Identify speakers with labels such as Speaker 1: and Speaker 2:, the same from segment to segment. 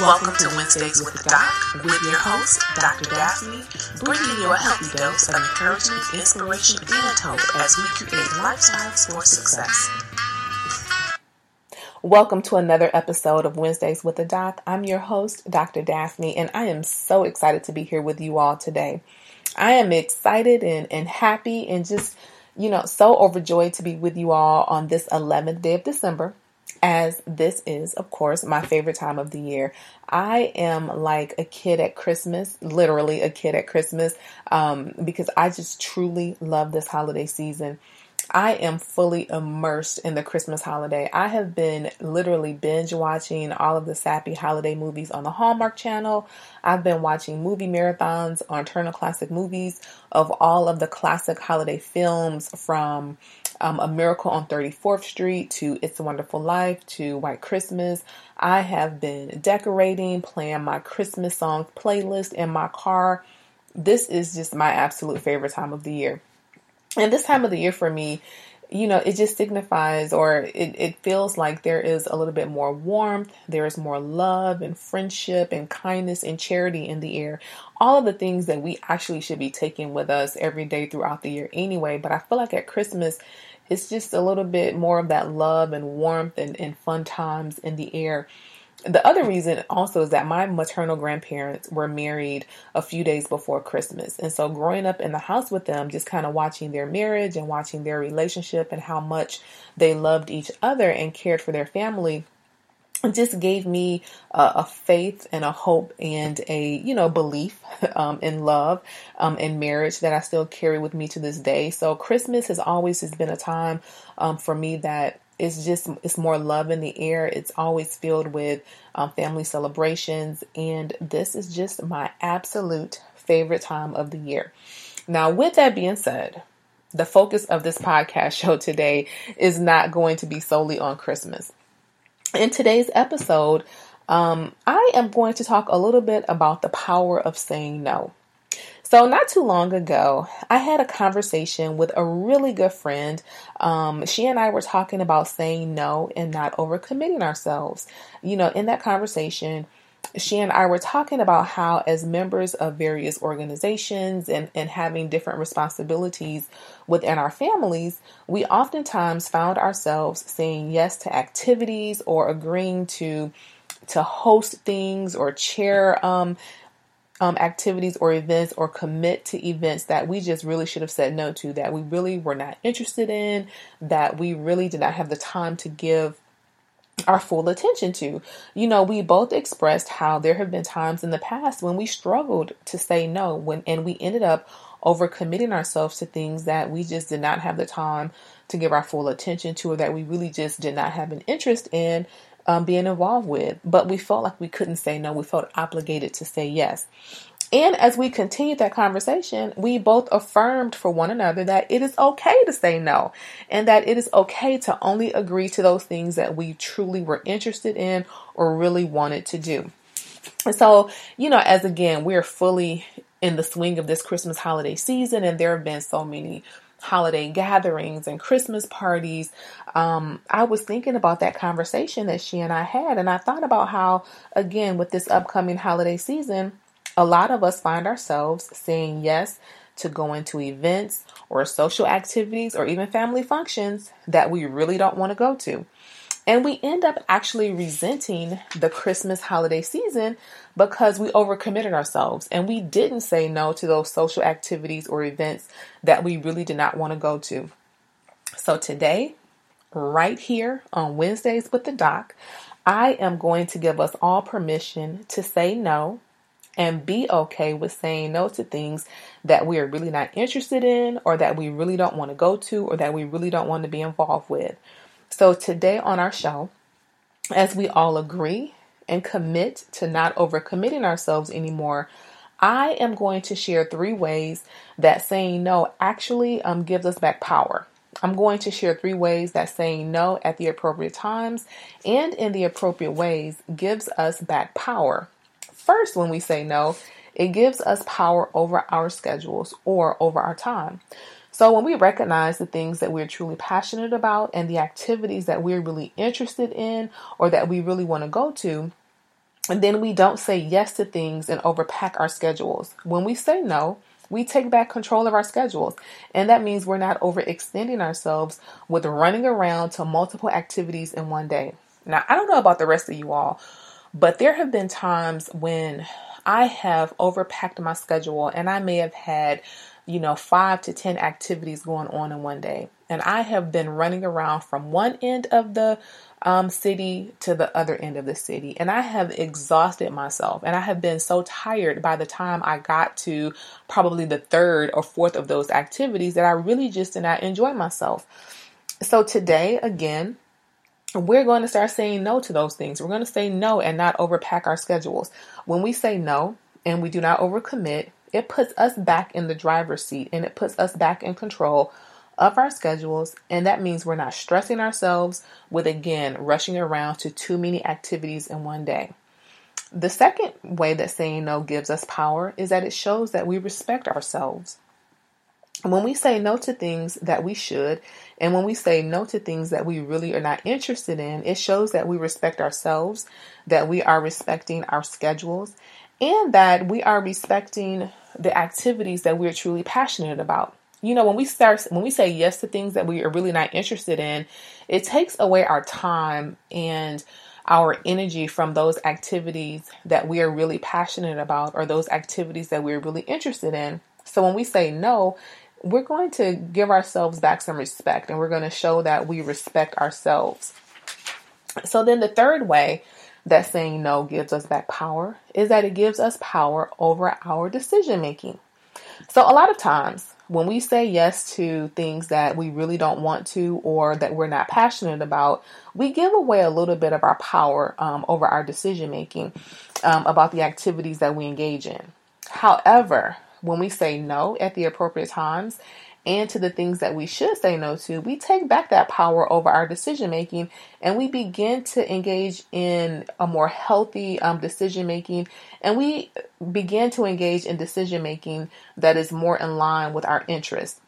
Speaker 1: Welcome to Wednesdays with the Doc with your host, Dr. Daphne, bringing you a healthy dose of encouragement, inspiration, and hope as we create lifestyles for success.
Speaker 2: Welcome to another episode of Wednesdays with the Doc. I'm your host, Dr. Daphne, and I am so excited to be here with you all today. I am excited and, and happy and just, you know, so overjoyed to be with you all on this 11th day of December as this is, of course, my favorite time of the year. I am like a kid at Christmas, literally a kid at Christmas, um, because I just truly love this holiday season. I am fully immersed in the Christmas holiday. I have been literally binge watching all of the sappy holiday movies on the Hallmark Channel. I've been watching movie marathons on Turner Classic Movies of all of the classic holiday films from um, A Miracle on 34th Street to It's a Wonderful Life to White Christmas. I have been decorating, playing my Christmas song playlist in my car. This is just my absolute favorite time of the year. And this time of the year for me, you know, it just signifies or it, it feels like there is a little bit more warmth, there is more love and friendship and kindness and charity in the air. All of the things that we actually should be taking with us every day throughout the year anyway. But I feel like at Christmas, it's just a little bit more of that love and warmth and, and fun times in the air the other reason also is that my maternal grandparents were married a few days before Christmas. And so growing up in the house with them, just kind of watching their marriage and watching their relationship and how much they loved each other and cared for their family just gave me uh, a faith and a hope and a you know belief um, in love um, and marriage that I still carry with me to this day. So Christmas has always has been a time um, for me that it's just it's more love in the air. It's always filled with um, family celebrations. And this is just my absolute favorite time of the year. Now with that being said the focus of this podcast show today is not going to be solely on christmas in today's episode um, i am going to talk a little bit about the power of saying no so, not too long ago, I had a conversation with a really good friend. Um, she and I were talking about saying no and not overcommitting ourselves. You know, in that conversation, she and I were talking about how, as members of various organizations and, and having different responsibilities within our families, we oftentimes found ourselves saying yes to activities or agreeing to to host things or chair um, um, activities or events or commit to events that we just really should have said no to, that we really were not interested in, that we really did not have the time to give our full attention to. You know, we both expressed how there have been times in the past when we struggled to say no when and we ended up overcommitting ourselves to things that we just did not have the time to give our full attention to or that we really just did not have an interest in um, being involved with. But we felt like we couldn't say no. We felt obligated to say yes. And as we continued that conversation, we both affirmed for one another that it is okay to say no and that it is okay to only agree to those things that we truly were interested in or really wanted to do. And so, you know, as again, we're fully in the swing of this Christmas holiday season, and there have been so many holiday gatherings and Christmas parties, um, I was thinking about that conversation that she and I had. And I thought about how, again, with this upcoming holiday season, a lot of us find ourselves saying yes to going to events or social activities or even family functions that we really don't want to go to. And we end up actually resenting the Christmas holiday season because we overcommitted ourselves and we didn't say no to those social activities or events that we really did not want to go to. So today, right here on Wednesdays with the Doc, I am going to give us all permission to say no and be okay with saying no to things that we are really not interested in or that we really don't want to go to or that we really don't want to be involved with. So, today on our show, as we all agree and commit to not overcommitting ourselves anymore, I am going to share three ways that saying no actually um, gives us back power. I'm going to share three ways that saying no at the appropriate times and in the appropriate ways gives us back power. First, when we say no, it gives us power over our schedules or over our time. So, when we recognize the things that we're truly passionate about and the activities that we're really interested in or that we really want to go to, And then we don't say yes to things and overpack our schedules. When we say no, we take back control of our schedules. And that means we're not overextending ourselves with running around to multiple activities in one day. Now, I don't know about the rest of you all, but there have been times when I have overpacked my schedule and I may have had, you know, five to 10 activities going on in one day. And I have been running around from one end of the um, city to the other end of the city. And I have exhausted myself and I have been so tired by the time I got to probably the third or fourth of those activities that I really just did not enjoy myself. So today, again, we're going to start saying no to those things. We're going to say no and not overpack our schedules. When we say no and we do not overcommit, it puts us back in the driver's seat and it puts us back in control of our schedules. And that means we're not stressing ourselves with, again, rushing around to too many activities in one day. The second way that saying no gives us power is that it shows that we respect ourselves. When we say no to things that we should, and when we say no to things that we really are not interested in, it shows that we respect ourselves, that we are respecting our schedules, and that we are respecting the activities that we're truly passionate about. You know, when we start when we say yes to things that we are really not interested in, it takes away our time and our energy from those activities that we are really passionate about or those activities that we're really interested in. So when we say no, we're going to give ourselves back some respect and we're going to show that we respect ourselves. So, then the third way that saying no gives us back power is that it gives us power over our decision making. So, a lot of times when we say yes to things that we really don't want to or that we're not passionate about, we give away a little bit of our power um, over our decision making um, about the activities that we engage in. However, when we say no at the appropriate times and to the things that we should say no to, we take back that power over our decision making and we begin to engage in a more healthy um, decision making and we begin to engage in decision making that is more in line with our interests.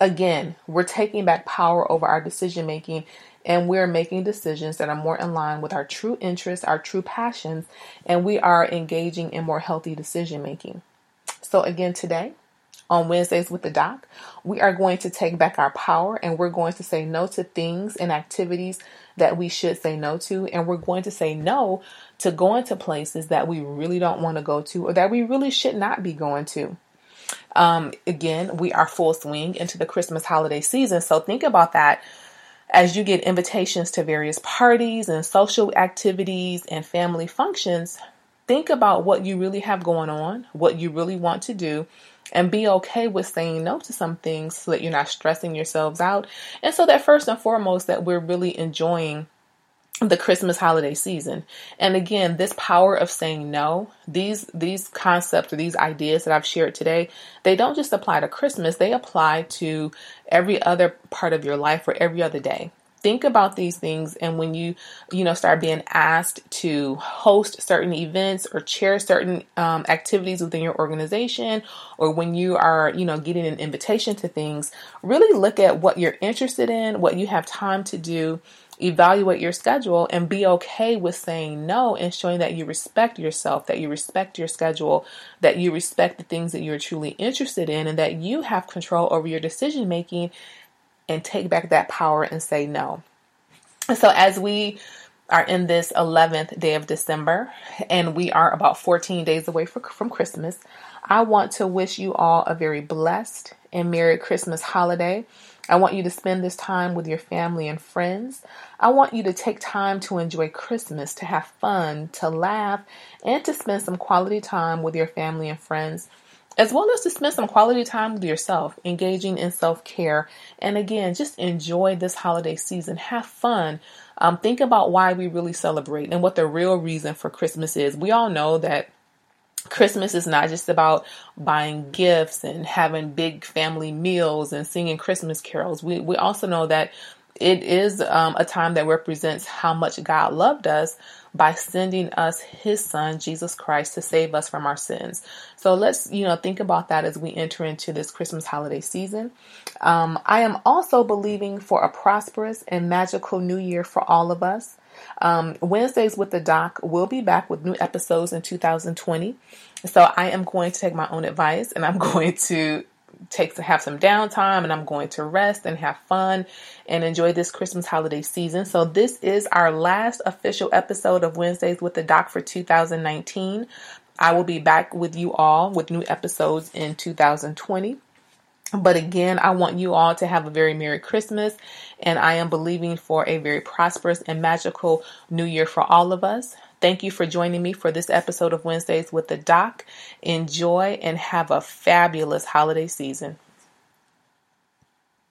Speaker 2: Again, we're taking back power over our decision making and we're making decisions that are more in line with our true interests, our true passions, and we are engaging in more healthy decision making. So, again, today on Wednesdays with the Doc, we are going to take back our power and we're going to say no to things and activities that we should say no to. And we're going to say no to going to places that we really don't want to go to or that we really should not be going to. Um, again, we are full swing into the Christmas holiday season. So, think about that as you get invitations to various parties and social activities and family functions, think about what you really have going on, what you really want to do, and be okay with saying no to some things so that you're not stressing yourselves out. And so that first and foremost that we're really enjoying the Christmas holiday season. And again, this power of saying no, these these concepts or these ideas that I've shared today, they don't just apply to Christmas, they apply to every other part of your life or every other day think about these things and when you you know start being asked to host certain events or chair certain um, activities within your organization or when you are you know getting an invitation to things really look at what you're interested in what you have time to do evaluate your schedule and be okay with saying no and showing that you respect yourself, that you respect your schedule, that you respect the things that you're truly interested in, and that you have control over your decision making and take back that power and say no. So, as we are in this 11th day of December and we are about 14 days away for, from Christmas, I want to wish you all a very blessed and Merry Christmas holiday. I want you to spend this time with your family and friends. I want you to take time to enjoy Christmas, to have fun, to laugh, and to spend some quality time with your family and friends as well as to spend some quality time with yourself, engaging in self care. And again, just enjoy this holiday season. Have fun. Um, think about why we really celebrate and what the real reason for Christmas is. We all know that Christmas is not just about buying gifts and having big family meals and singing Christmas carols. We, we also know that it is um, a time that represents how much God loved us by sending us his son Jesus Christ to save us from our sins. So let's you know think about that as we enter into this Christmas holiday season. Um, I am also believing for a prosperous and magical new year for all of us. Um, Wednesdays with the Doc will be back with new episodes in 2020. So I am going to take my own advice and I'm going to take to have some downtime and I'm going to rest and have fun and enjoy this Christmas holiday season. So this is our last official episode of Wednesdays with the Doc for 2019. I will be back with you all with new episodes in 2020. But again, I want you all to have a very Merry Christmas, and I am believing for a very prosperous and magical new year for all of us. Thank you for joining me for this episode of Wednesdays with the Doc. Enjoy and have a fabulous holiday season.